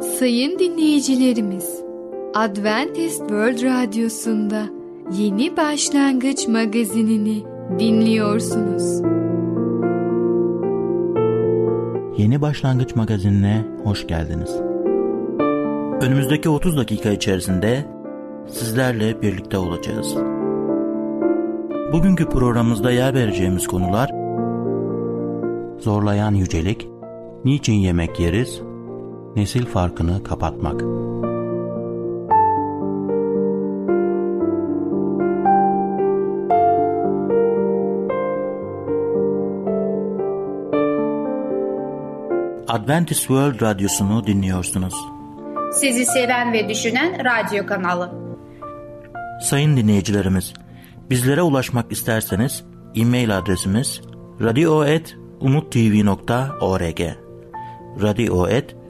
Sayın dinleyicilerimiz, Adventist World Radyosu'nda Yeni Başlangıç magazinini dinliyorsunuz. Yeni Başlangıç magazinine hoş geldiniz. Önümüzdeki 30 dakika içerisinde sizlerle birlikte olacağız. Bugünkü programımızda yer vereceğimiz konular Zorlayan yücelik, niçin yemek yeriz, nesil farkını kapatmak. Adventist World Radyosu'nu dinliyorsunuz. Sizi seven ve düşünen radyo kanalı. Sayın dinleyicilerimiz, bizlere ulaşmak isterseniz e-mail adresimiz radio.umutv.org radio.umutv.org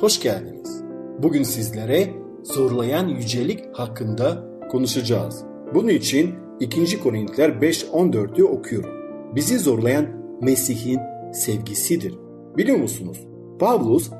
hoş geldiniz. Bugün sizlere zorlayan yücelik hakkında konuşacağız. Bunun için 2. Korintiler 5.14'ü okuyorum. Bizi zorlayan Mesih'in sevgisidir. Biliyor musunuz? Pavlus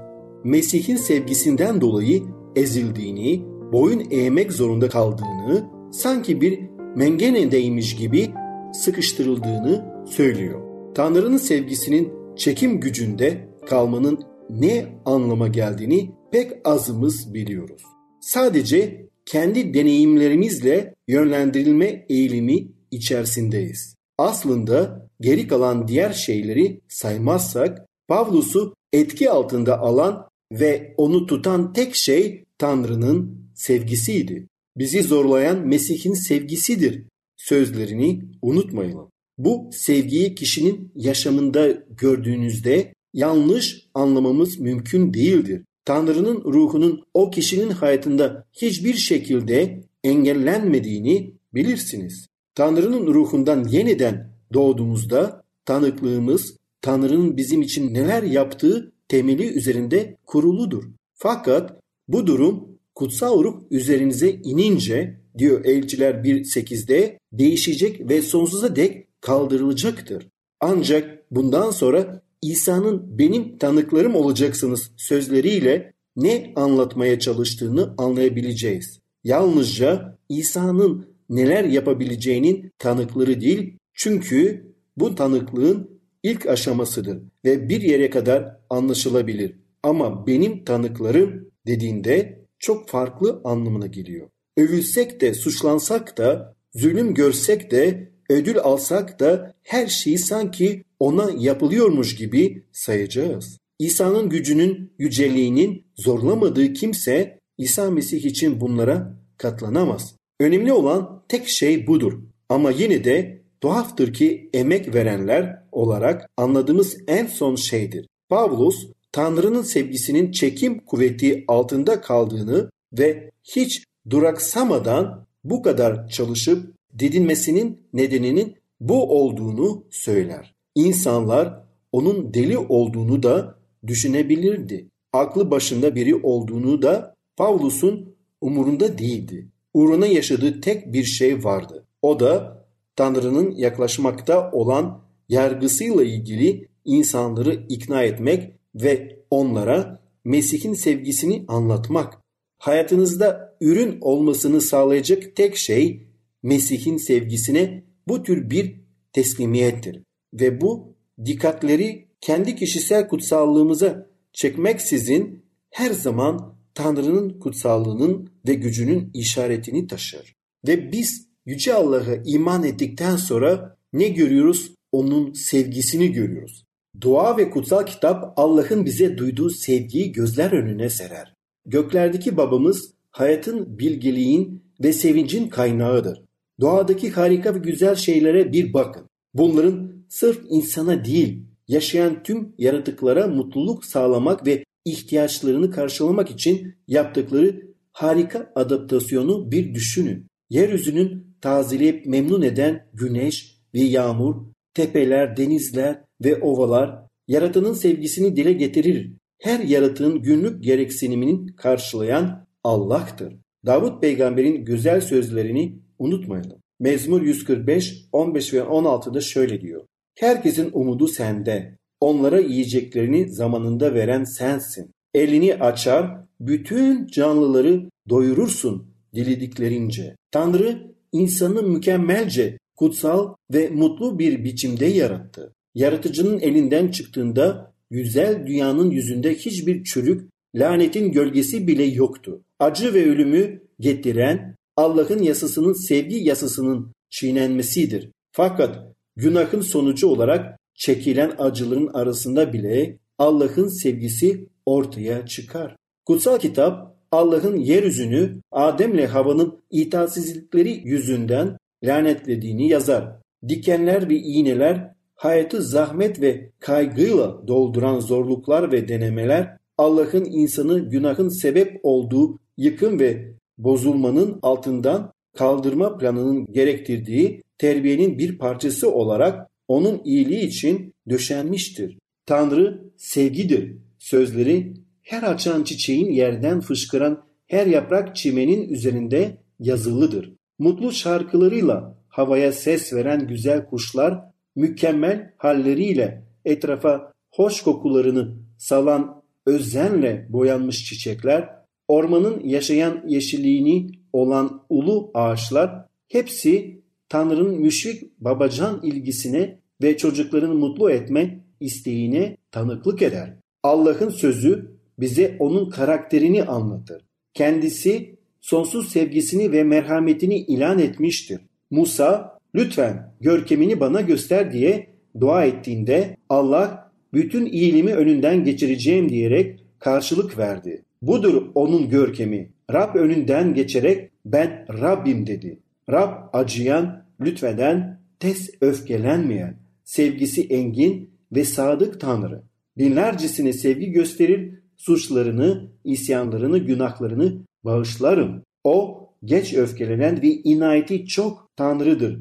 Mesih'in sevgisinden dolayı ezildiğini, boyun eğmek zorunda kaldığını, sanki bir mengenedeymiş gibi sıkıştırıldığını söylüyor. Tanrı'nın sevgisinin çekim gücünde kalmanın ne anlama geldiğini pek azımız biliyoruz. Sadece kendi deneyimlerimizle yönlendirilme eğilimi içerisindeyiz. Aslında geri kalan diğer şeyleri saymazsak Pavlus'u etki altında alan ve onu tutan tek şey Tanrı'nın sevgisiydi. Bizi zorlayan Mesih'in sevgisidir sözlerini unutmayalım. Bu sevgiyi kişinin yaşamında gördüğünüzde yanlış anlamamız mümkün değildir. Tanrı'nın ruhunun o kişinin hayatında hiçbir şekilde engellenmediğini bilirsiniz. Tanrı'nın ruhundan yeniden doğduğumuzda tanıklığımız Tanrı'nın bizim için neler yaptığı temeli üzerinde kuruludur. Fakat bu durum kutsal ruh üzerinize inince diyor Elçiler 1.8'de değişecek ve sonsuza dek kaldırılacaktır. Ancak bundan sonra İsa'nın benim tanıklarım olacaksınız sözleriyle ne anlatmaya çalıştığını anlayabileceğiz. Yalnızca İsa'nın neler yapabileceğinin tanıkları değil çünkü bu tanıklığın ilk aşamasıdır ve bir yere kadar anlaşılabilir. Ama benim tanıklarım dediğinde çok farklı anlamına geliyor. Övülsek de suçlansak da zulüm görsek de ödül alsak da her şeyi sanki ona yapılıyormuş gibi sayacağız. İsa'nın gücünün yüceliğinin zorlamadığı kimse İsa Mesih için bunlara katlanamaz. Önemli olan tek şey budur. Ama yine de tuhaftır ki emek verenler olarak anladığımız en son şeydir. Pavlus Tanrı'nın sevgisinin çekim kuvveti altında kaldığını ve hiç duraksamadan bu kadar çalışıp didinmesinin nedeninin bu olduğunu söyler. İnsanlar onun deli olduğunu da düşünebilirdi. Aklı başında biri olduğunu da Pavlus'un umurunda değildi. Uğruna yaşadığı tek bir şey vardı. O da Tanrı'nın yaklaşmakta olan yargısıyla ilgili insanları ikna etmek ve onlara Mesih'in sevgisini anlatmak. Hayatınızda ürün olmasını sağlayacak tek şey Mesih'in sevgisine bu tür bir teslimiyettir. Ve bu dikkatleri kendi kişisel kutsallığımıza çekmeksizin her zaman Tanrı'nın kutsallığının ve gücünün işaretini taşır. Ve biz Yüce Allah'a iman ettikten sonra ne görüyoruz? Onun sevgisini görüyoruz. Dua ve kutsal kitap Allah'ın bize duyduğu sevgiyi gözler önüne serer. Göklerdeki babamız hayatın, bilgeliğin ve sevincin kaynağıdır. Doğadaki harika ve güzel şeylere bir bakın. Bunların sırf insana değil, yaşayan tüm yaratıklara mutluluk sağlamak ve ihtiyaçlarını karşılamak için yaptıkları harika adaptasyonu bir düşünün. Yeryüzünün tazeleyip memnun eden güneş ve yağmur, tepeler, denizler ve ovalar yaratanın sevgisini dile getirir. Her yaratığın günlük gereksinimini karşılayan Allah'tır. Davut peygamberin güzel sözlerini unutmayalım. Mezmur 145, 15 ve 16'da şöyle diyor. Herkesin umudu sende. Onlara yiyeceklerini zamanında veren sensin. Elini açar, bütün canlıları doyurursun dilediklerince. Tanrı insanı mükemmelce, kutsal ve mutlu bir biçimde yarattı. Yaratıcının elinden çıktığında güzel dünyanın yüzünde hiçbir çürük, lanetin gölgesi bile yoktu. Acı ve ölümü getiren Allah'ın yasasının sevgi yasasının çiğnenmesidir. Fakat günahın sonucu olarak çekilen acıların arasında bile Allah'ın sevgisi ortaya çıkar. Kutsal kitap Allah'ın yeryüzünü Adem'le Hava'nın itaatsizlikleri yüzünden lanetlediğini yazar. Dikenler ve iğneler hayatı zahmet ve kaygıyla dolduran zorluklar ve denemeler Allah'ın insanı günahın sebep olduğu yıkım ve bozulmanın altından kaldırma planının gerektirdiği terbiyenin bir parçası olarak onun iyiliği için döşenmiştir. Tanrı sevgidir. Sözleri her açan çiçeğin yerden fışkıran her yaprak çimenin üzerinde yazılıdır. Mutlu şarkılarıyla havaya ses veren güzel kuşlar mükemmel halleriyle etrafa hoş kokularını salan özenle boyanmış çiçekler, ormanın yaşayan yeşilliğini olan ulu ağaçlar hepsi Tanrı'nın müşfik babacan ilgisine ve çocuklarını mutlu etme isteğine tanıklık eder. Allah'ın sözü bize onun karakterini anlatır. Kendisi sonsuz sevgisini ve merhametini ilan etmiştir. Musa lütfen görkemini bana göster diye dua ettiğinde Allah bütün iyiliğimi önünden geçireceğim diyerek karşılık verdi. Budur onun görkemi. Rab önünden geçerek ben Rabbim dedi. Rab acıyan, lütfeden, tez öfkelenmeyen, sevgisi engin ve sadık Tanrı. Binlercesine sevgi gösterir, suçlarını, isyanlarını, günahlarını bağışlarım. O geç öfkelenen ve inayeti çok Tanrı'dır.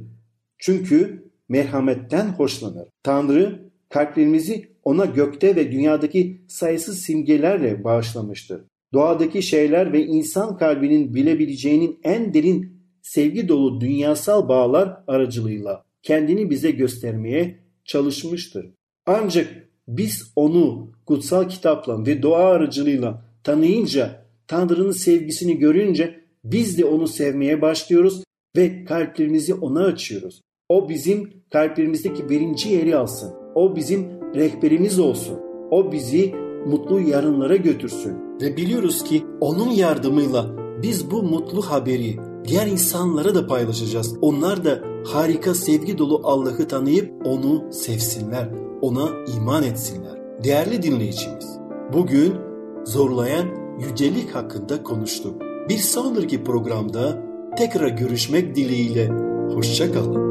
Çünkü merhametten hoşlanır. Tanrı kalplerimizi ona gökte ve dünyadaki sayısız simgelerle bağışlamıştır. Doğadaki şeyler ve insan kalbinin bilebileceğinin en derin sevgi dolu dünyasal bağlar aracılığıyla kendini bize göstermeye çalışmıştır. Ancak biz onu kutsal kitapla ve dua aracılığıyla tanıyınca, Tanrı'nın sevgisini görünce biz de onu sevmeye başlıyoruz ve kalplerimizi ona açıyoruz. O bizim kalplerimizdeki birinci yeri alsın. O bizim rehberimiz olsun. O bizi mutlu yarınlara götürsün. Ve biliyoruz ki onun yardımıyla biz bu mutlu haberi diğer insanlara da paylaşacağız. Onlar da harika sevgi dolu Allah'ı tanıyıp onu sevsinler, ona iman etsinler. Değerli dinleyicimiz, bugün zorlayan yücelik hakkında konuştuk. Bir sonraki programda tekrar görüşmek dileğiyle. Hoşçakalın.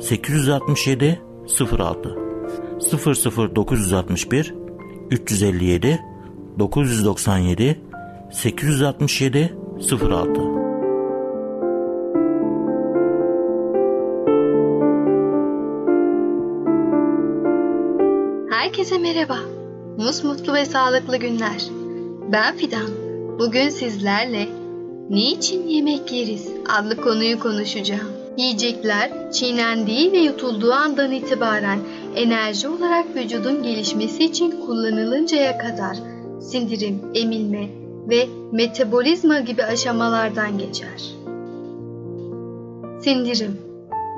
867 06 00961 357 997 867 06 Herkese merhaba. Musmutlu ve sağlıklı günler. Ben Fidan. Bugün sizlerle Niçin yemek yeriz adlı konuyu konuşacağım. Yiyecekler çiğnendiği ve yutulduğu andan itibaren enerji olarak vücudun gelişmesi için kullanılıncaya kadar sindirim, emilme ve metabolizma gibi aşamalardan geçer. Sindirim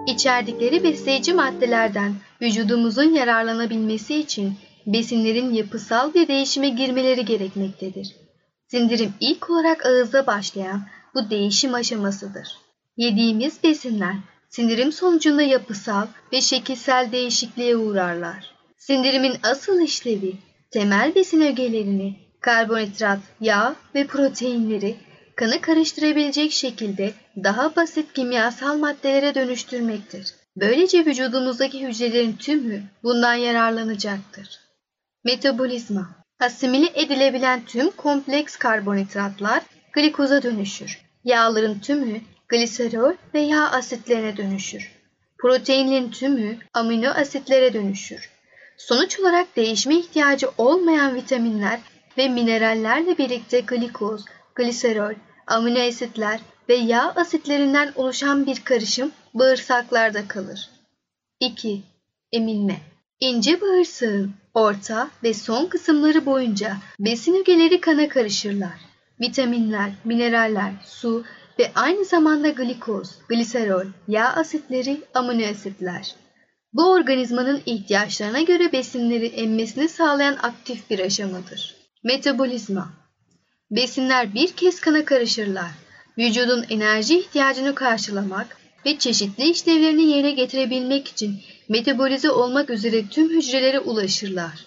İçerdikleri besleyici maddelerden vücudumuzun yararlanabilmesi için besinlerin yapısal bir değişime girmeleri gerekmektedir. Sindirim ilk olarak ağızda başlayan bu değişim aşamasıdır. Yediğimiz besinler sindirim sonucunda yapısal ve şekilsel değişikliğe uğrarlar. Sindirimin asıl işlevi temel besin ögelerini, karbonhidrat, yağ ve proteinleri kanı karıştırabilecek şekilde daha basit kimyasal maddelere dönüştürmektir. Böylece vücudumuzdaki hücrelerin tümü bundan yararlanacaktır. Metabolizma Asimile edilebilen tüm kompleks karbonhidratlar glikoza dönüşür. Yağların tümü gliserol ve yağ asitlerine dönüşür. Proteinlerin tümü amino asitlere dönüşür. Sonuç olarak değişme ihtiyacı olmayan vitaminler ve minerallerle birlikte glikoz, gliserol, amino asitler ve yağ asitlerinden oluşan bir karışım bağırsaklarda kalır. 2. Emilme İnce bağırsağın orta ve son kısımları boyunca besin ögeleri kana karışırlar. Vitaminler, mineraller, su ve aynı zamanda glikoz, gliserol, yağ asitleri, amino asitler. Bu organizmanın ihtiyaçlarına göre besinleri emmesini sağlayan aktif bir aşamadır. Metabolizma Besinler bir kez kana karışırlar. Vücudun enerji ihtiyacını karşılamak ve çeşitli işlevlerini yerine getirebilmek için metabolize olmak üzere tüm hücrelere ulaşırlar.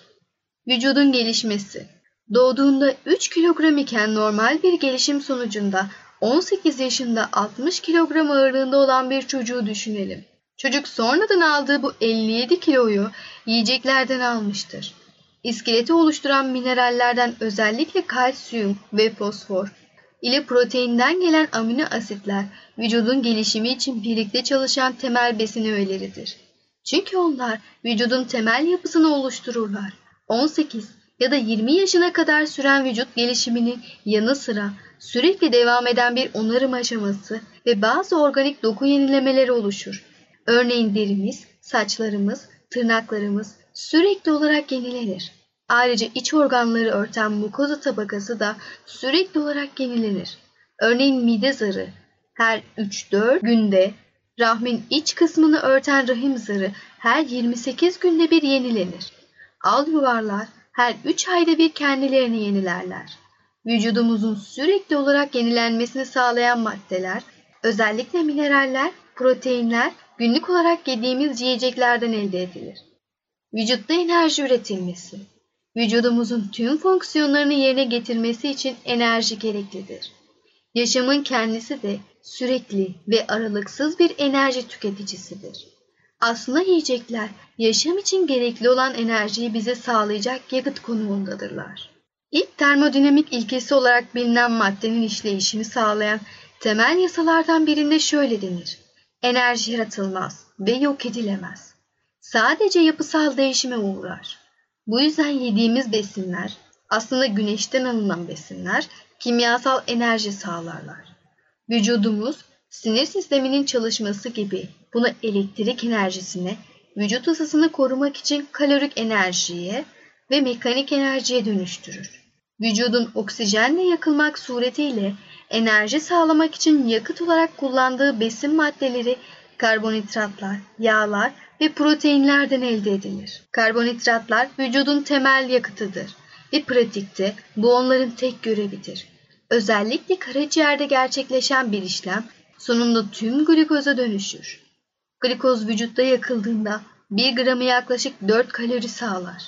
Vücudun gelişmesi Doğduğunda 3 kilogram iken normal bir gelişim sonucunda 18 yaşında 60 kilogram ağırlığında olan bir çocuğu düşünelim. Çocuk sonradan aldığı bu 57 kiloyu yiyeceklerden almıştır. İskeleti oluşturan minerallerden özellikle kalsiyum ve fosfor ile proteinden gelen amino asitler vücudun gelişimi için birlikte çalışan temel besin öğeleridir. Çünkü onlar vücudun temel yapısını oluştururlar. 18 ya da 20 yaşına kadar süren vücut gelişiminin yanı sıra sürekli devam eden bir onarım aşaması ve bazı organik doku yenilemeleri oluşur. Örneğin derimiz, saçlarımız, tırnaklarımız sürekli olarak yenilenir. Ayrıca iç organları örten mukoza tabakası da sürekli olarak yenilenir. Örneğin mide zarı her 3-4 günde, rahmin iç kısmını örten rahim zarı her 28 günde bir yenilenir. Al yuvarlar her 3 ayda bir kendilerini yenilerler. Vücudumuzun sürekli olarak yenilenmesini sağlayan maddeler, özellikle mineraller, proteinler günlük olarak yediğimiz yiyeceklerden elde edilir. Vücutta enerji üretilmesi. Vücudumuzun tüm fonksiyonlarını yerine getirmesi için enerji gereklidir. Yaşamın kendisi de sürekli ve aralıksız bir enerji tüketicisidir. Aslında yiyecekler yaşam için gerekli olan enerjiyi bize sağlayacak yakıt konumundadırlar. İlk termodinamik ilkesi olarak bilinen maddenin işleyişini sağlayan temel yasalardan birinde şöyle denir. Enerji yaratılmaz ve yok edilemez. Sadece yapısal değişime uğrar. Bu yüzden yediğimiz besinler, aslında güneşten alınan besinler, kimyasal enerji sağlarlar. Vücudumuz sinir sisteminin çalışması gibi bunu elektrik enerjisine, vücut ısısını korumak için kalorik enerjiye ve mekanik enerjiye dönüştürür. Vücudun oksijenle yakılmak suretiyle enerji sağlamak için yakıt olarak kullandığı besin maddeleri karbonhidratlar, yağlar ve proteinlerden elde edilir. Karbonhidratlar vücudun temel yakıtıdır ve pratikte bu onların tek görevidir. Özellikle karaciğerde gerçekleşen bir işlem sonunda tüm glikoza dönüşür. Glikoz vücutta yakıldığında 1 gramı yaklaşık 4 kalori sağlar.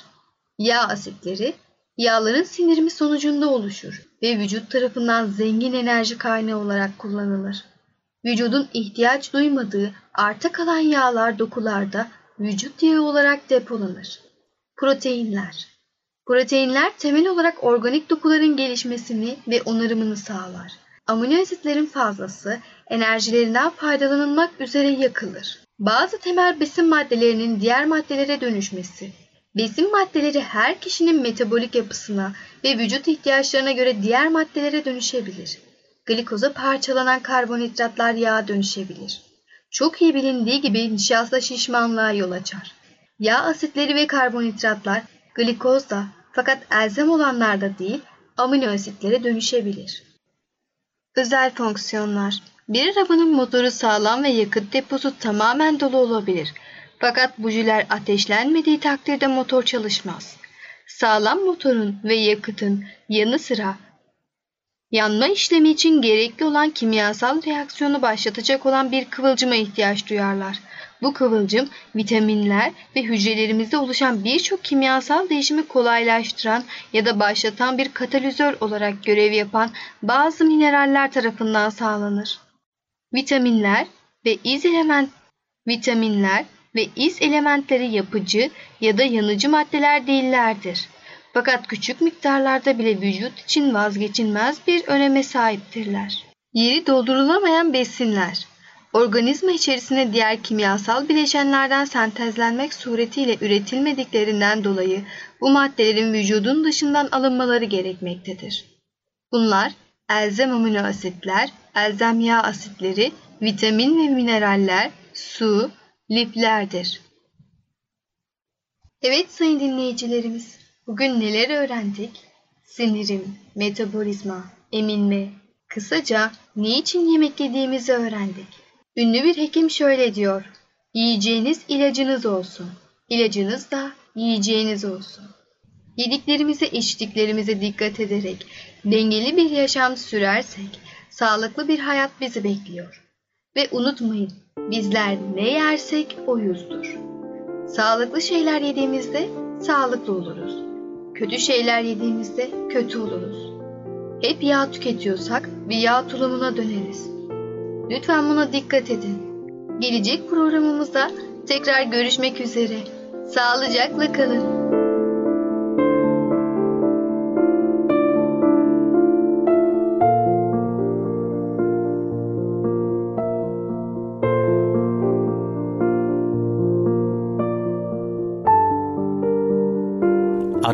Yağ asitleri yağların sindirimi sonucunda oluşur ve vücut tarafından zengin enerji kaynağı olarak kullanılır. Vücudun ihtiyaç duymadığı arta kalan yağlar dokularda vücut yağı olarak depolanır. Proteinler Proteinler temel olarak organik dokuların gelişmesini ve onarımını sağlar. Amino asitlerin fazlası enerjilerinden faydalanılmak üzere yakılır. Bazı temel besin maddelerinin diğer maddelere dönüşmesi. Besin maddeleri her kişinin metabolik yapısına ve vücut ihtiyaçlarına göre diğer maddelere dönüşebilir. Glikoza parçalanan karbonhidratlar yağa dönüşebilir. Çok iyi bilindiği gibi nişasta şişmanlığa yol açar. Yağ asitleri ve karbonhidratlar glikozda fakat elzem olanlarda değil amino asitlere dönüşebilir. Özel fonksiyonlar Bir arabanın motoru sağlam ve yakıt deposu tamamen dolu olabilir. Fakat bujiler ateşlenmediği takdirde motor çalışmaz. Sağlam motorun ve yakıtın yanı sıra yanma işlemi için gerekli olan kimyasal reaksiyonu başlatacak olan bir kıvılcıma ihtiyaç duyarlar. Bu kıvılcım vitaminler ve hücrelerimizde oluşan birçok kimyasal değişimi kolaylaştıran ya da başlatan bir katalizör olarak görev yapan bazı mineraller tarafından sağlanır. Vitaminler ve iz element vitaminler ve iz elementleri yapıcı ya da yanıcı maddeler değillerdir. Fakat küçük miktarlarda bile vücut için vazgeçilmez bir öneme sahiptirler. Yeri doldurulamayan besinler organizma içerisinde diğer kimyasal bileşenlerden sentezlenmek suretiyle üretilmediklerinden dolayı bu maddelerin vücudun dışından alınmaları gerekmektedir. Bunlar elzem amino asitler, elzem yağ asitleri, vitamin ve mineraller, su, liflerdir. Evet sayın dinleyicilerimiz, bugün neler öğrendik? Sinirim, metabolizma, eminme, kısaca niçin yemek yediğimizi öğrendik. Ünlü bir hekim şöyle diyor. Yiyeceğiniz ilacınız olsun. İlacınız da yiyeceğiniz olsun. Yediklerimize içtiklerimize dikkat ederek dengeli bir yaşam sürersek sağlıklı bir hayat bizi bekliyor. Ve unutmayın bizler ne yersek oyuzdur. Sağlıklı şeyler yediğimizde sağlıklı oluruz. Kötü şeyler yediğimizde kötü oluruz. Hep yağ tüketiyorsak bir yağ tulumuna döneriz. Lütfen buna dikkat edin. Gelecek programımızda tekrar görüşmek üzere. Sağlıcakla kalın.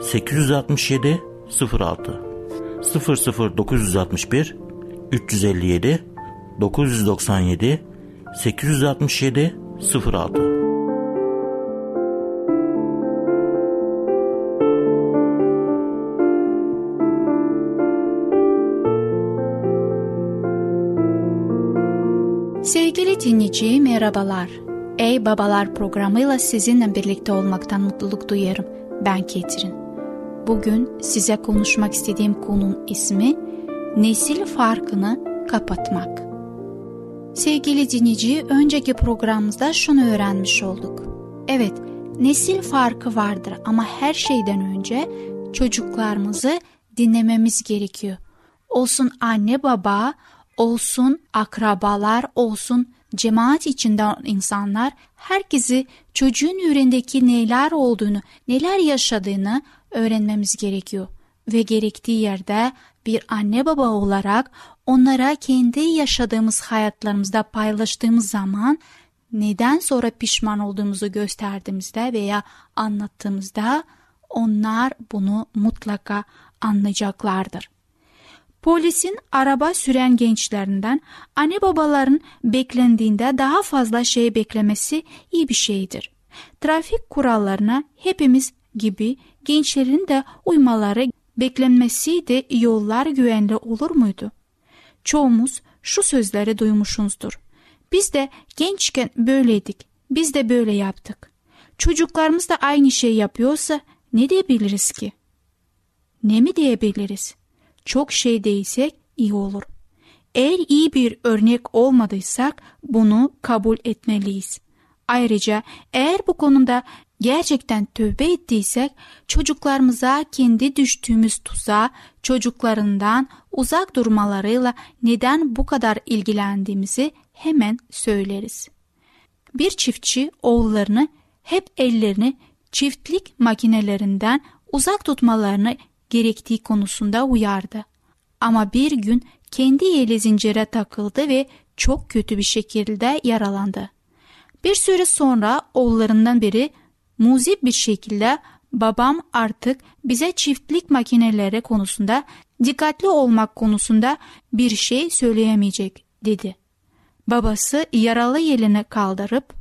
867 06 00961 357 997 867 06 Sevgili dinleyici merhabalar. Ey Babalar programıyla sizinle birlikte olmaktan mutluluk duyarım. Ben Ketrin. Bugün size konuşmak istediğim konunun ismi nesil farkını kapatmak. Sevgili dinleyici, önceki programımızda şunu öğrenmiş olduk. Evet, nesil farkı vardır ama her şeyden önce çocuklarımızı dinlememiz gerekiyor. Olsun anne baba, olsun akrabalar, olsun cemaat içinde insanlar herkesi çocuğun yüreğindeki neler olduğunu, neler yaşadığını öğrenmemiz gerekiyor. Ve gerektiği yerde bir anne baba olarak onlara kendi yaşadığımız hayatlarımızda paylaştığımız zaman neden sonra pişman olduğumuzu gösterdiğimizde veya anlattığımızda onlar bunu mutlaka anlayacaklardır. Polisin araba süren gençlerinden anne babaların beklendiğinde daha fazla şey beklemesi iyi bir şeydir. Trafik kurallarına hepimiz gibi gençlerin de uymaları beklenmesiydi yollar güvenli olur muydu? Çoğumuz şu sözleri duymuşuzdur. Biz de gençken böyleydik. Biz de böyle yaptık. Çocuklarımız da aynı şey yapıyorsa ne diyebiliriz ki? Ne mi diyebiliriz? Çok şey değilsek iyi olur. Eğer iyi bir örnek olmadıysak bunu kabul etmeliyiz. Ayrıca eğer bu konuda gerçekten tövbe ettiysek çocuklarımıza kendi düştüğümüz tuzağa çocuklarından uzak durmalarıyla neden bu kadar ilgilendiğimizi hemen söyleriz. Bir çiftçi oğullarını hep ellerini çiftlik makinelerinden uzak tutmalarını gerektiği konusunda uyardı. Ama bir gün kendi eli zincire takıldı ve çok kötü bir şekilde yaralandı. Bir süre sonra oğullarından biri muzip bir şekilde babam artık bize çiftlik makineleri konusunda dikkatli olmak konusunda bir şey söyleyemeyecek dedi. Babası yaralı elini kaldırıp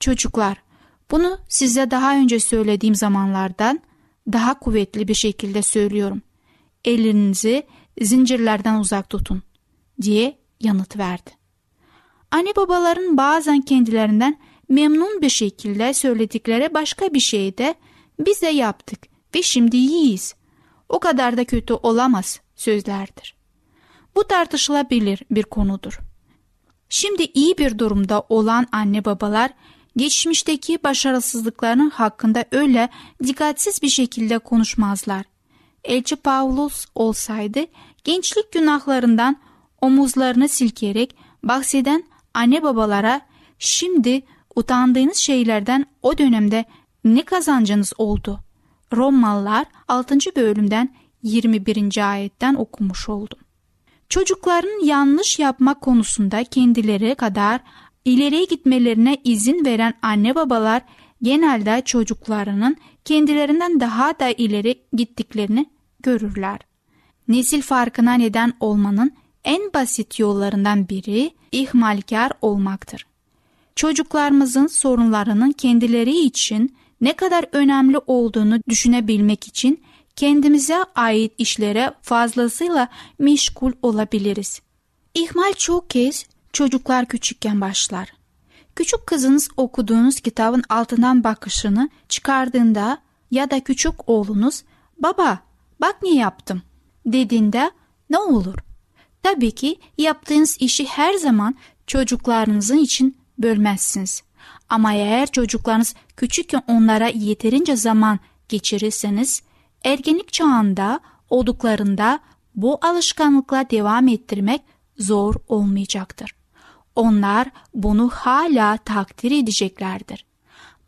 çocuklar bunu size daha önce söylediğim zamanlardan daha kuvvetli bir şekilde söylüyorum. Elinizi zincirlerden uzak tutun diye yanıt verdi. Anne babaların bazen kendilerinden memnun bir şekilde söyledikleri başka bir şeyi de biz de yaptık ve şimdi iyiyiz. O kadar da kötü olamaz sözlerdir. Bu tartışılabilir bir konudur. Şimdi iyi bir durumda olan anne babalar geçmişteki başarısızlıklarının hakkında öyle dikkatsiz bir şekilde konuşmazlar. Elçi Pavlus olsaydı gençlik günahlarından omuzlarını silkerek bahseden anne babalara şimdi utandığınız şeylerden o dönemde ne kazancınız oldu? Romalılar 6. bölümden 21. ayetten okumuş oldum. Çocukların yanlış yapmak konusunda kendileri kadar ileriye gitmelerine izin veren anne babalar genelde çocuklarının kendilerinden daha da ileri gittiklerini görürler. Nesil farkına neden olmanın en basit yollarından biri ihmalkar olmaktır. Çocuklarımızın sorunlarının kendileri için ne kadar önemli olduğunu düşünebilmek için kendimize ait işlere fazlasıyla meşgul olabiliriz. İhmal çok kez çocuklar küçükken başlar. Küçük kızınız okuduğunuz kitabın altından bakışını çıkardığında ya da küçük oğlunuz baba bak ne yaptım dediğinde ne olur? Tabii ki yaptığınız işi her zaman çocuklarınızın için bölmezsiniz. Ama eğer çocuklarınız küçükken onlara yeterince zaman geçirirseniz ergenlik çağında olduklarında bu alışkanlıkla devam ettirmek zor olmayacaktır. Onlar bunu hala takdir edeceklerdir.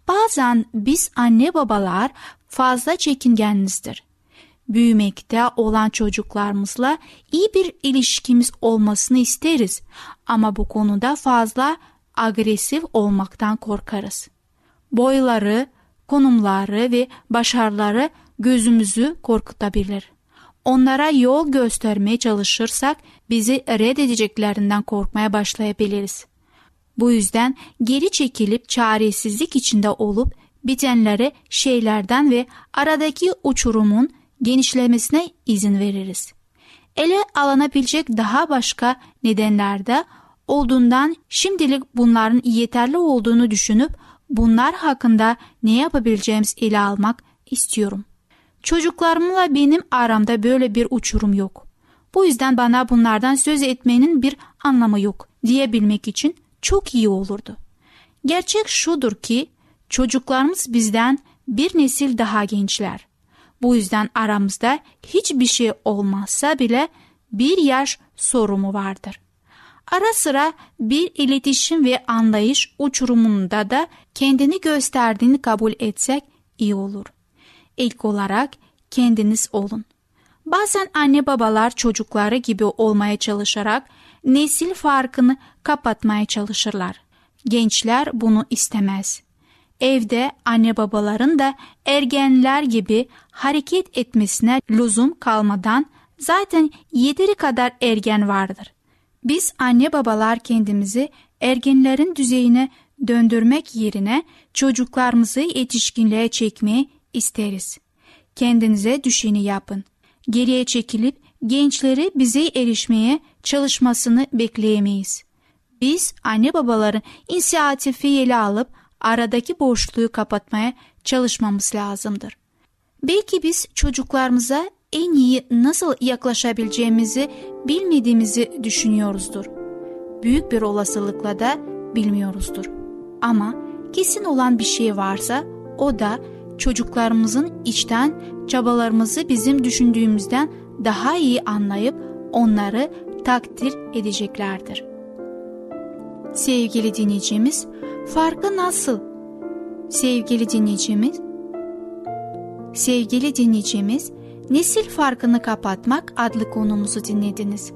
Bazen biz anne babalar fazla çekingenizdir. Büyümekte olan çocuklarımızla iyi bir ilişkimiz olmasını isteriz ama bu konuda fazla agresif olmaktan korkarız. Boyları, konumları ve başarıları gözümüzü korkutabilir. Onlara yol göstermeye çalışırsak bizi reddedeceklerinden korkmaya başlayabiliriz. Bu yüzden geri çekilip çaresizlik içinde olup bitenlere şeylerden ve aradaki uçurumun genişlemesine izin veririz. Ele alınabilecek daha başka nedenlerde olduğundan şimdilik bunların yeterli olduğunu düşünüp bunlar hakkında ne yapabileceğimiz ele almak istiyorum. Çocuklarımla benim aramda böyle bir uçurum yok. Bu yüzden bana bunlardan söz etmenin bir anlamı yok diyebilmek için çok iyi olurdu. Gerçek şudur ki çocuklarımız bizden bir nesil daha gençler. Bu yüzden aramızda hiçbir şey olmazsa bile bir yaş sorumu vardır. Ara sıra bir iletişim ve anlayış uçurumunda da kendini gösterdiğini kabul etsek iyi olur. İlk olarak kendiniz olun. Bazen anne babalar çocukları gibi olmaya çalışarak nesil farkını kapatmaya çalışırlar. Gençler bunu istemez. Evde anne babaların da ergenler gibi hareket etmesine lüzum kalmadan zaten yeteri kadar ergen vardır. Biz anne babalar kendimizi ergenlerin düzeyine döndürmek yerine çocuklarımızı yetişkinliğe çekmeyi isteriz. Kendinize düşeni yapın. Geriye çekilip gençleri bize erişmeye çalışmasını bekleyemeyiz. Biz anne babaların inisiyatifi ele alıp aradaki boşluğu kapatmaya çalışmamız lazımdır. Belki biz çocuklarımıza en iyi nasıl yaklaşabileceğimizi bilmediğimizi düşünüyoruzdur. Büyük bir olasılıkla da bilmiyoruzdur. Ama kesin olan bir şey varsa o da çocuklarımızın içten çabalarımızı bizim düşündüğümüzden daha iyi anlayıp onları takdir edeceklerdir. Sevgili dinleyicimiz, farkı nasıl? Sevgili dinleyicimiz, sevgili dinleyicimiz, Nesil farkını kapatmak adlı konumuzu dinlediniz.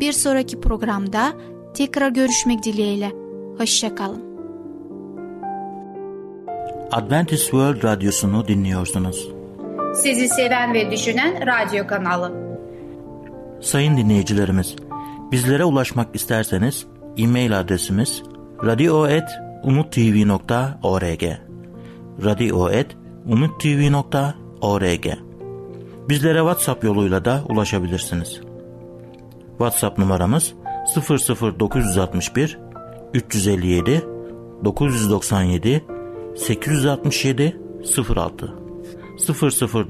Bir sonraki programda Tekrar görüşmek dileğiyle. Hoşçakalın. Adventist World Radyosu'nu dinliyorsunuz. Sizi seven ve düşünen radyo kanalı. Sayın dinleyicilerimiz, bizlere ulaşmak isterseniz e-mail adresimiz radio.umutv.org radio.umutv.org Bizlere WhatsApp yoluyla da ulaşabilirsiniz. WhatsApp numaramız 00961 357 997 867 06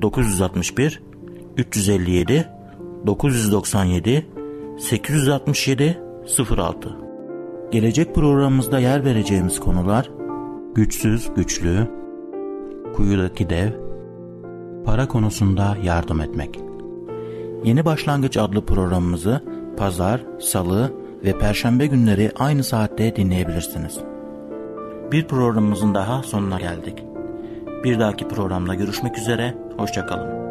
00961 357 997 867 06 Gelecek programımızda yer vereceğimiz konular güçsüz güçlü, kuyudaki dev, para konusunda yardım etmek. Yeni Başlangıç adlı programımızı pazar, salı ve perşembe günleri aynı saatte dinleyebilirsiniz. Bir programımızın daha sonuna geldik. Bir dahaki programda görüşmek üzere, hoşçakalın.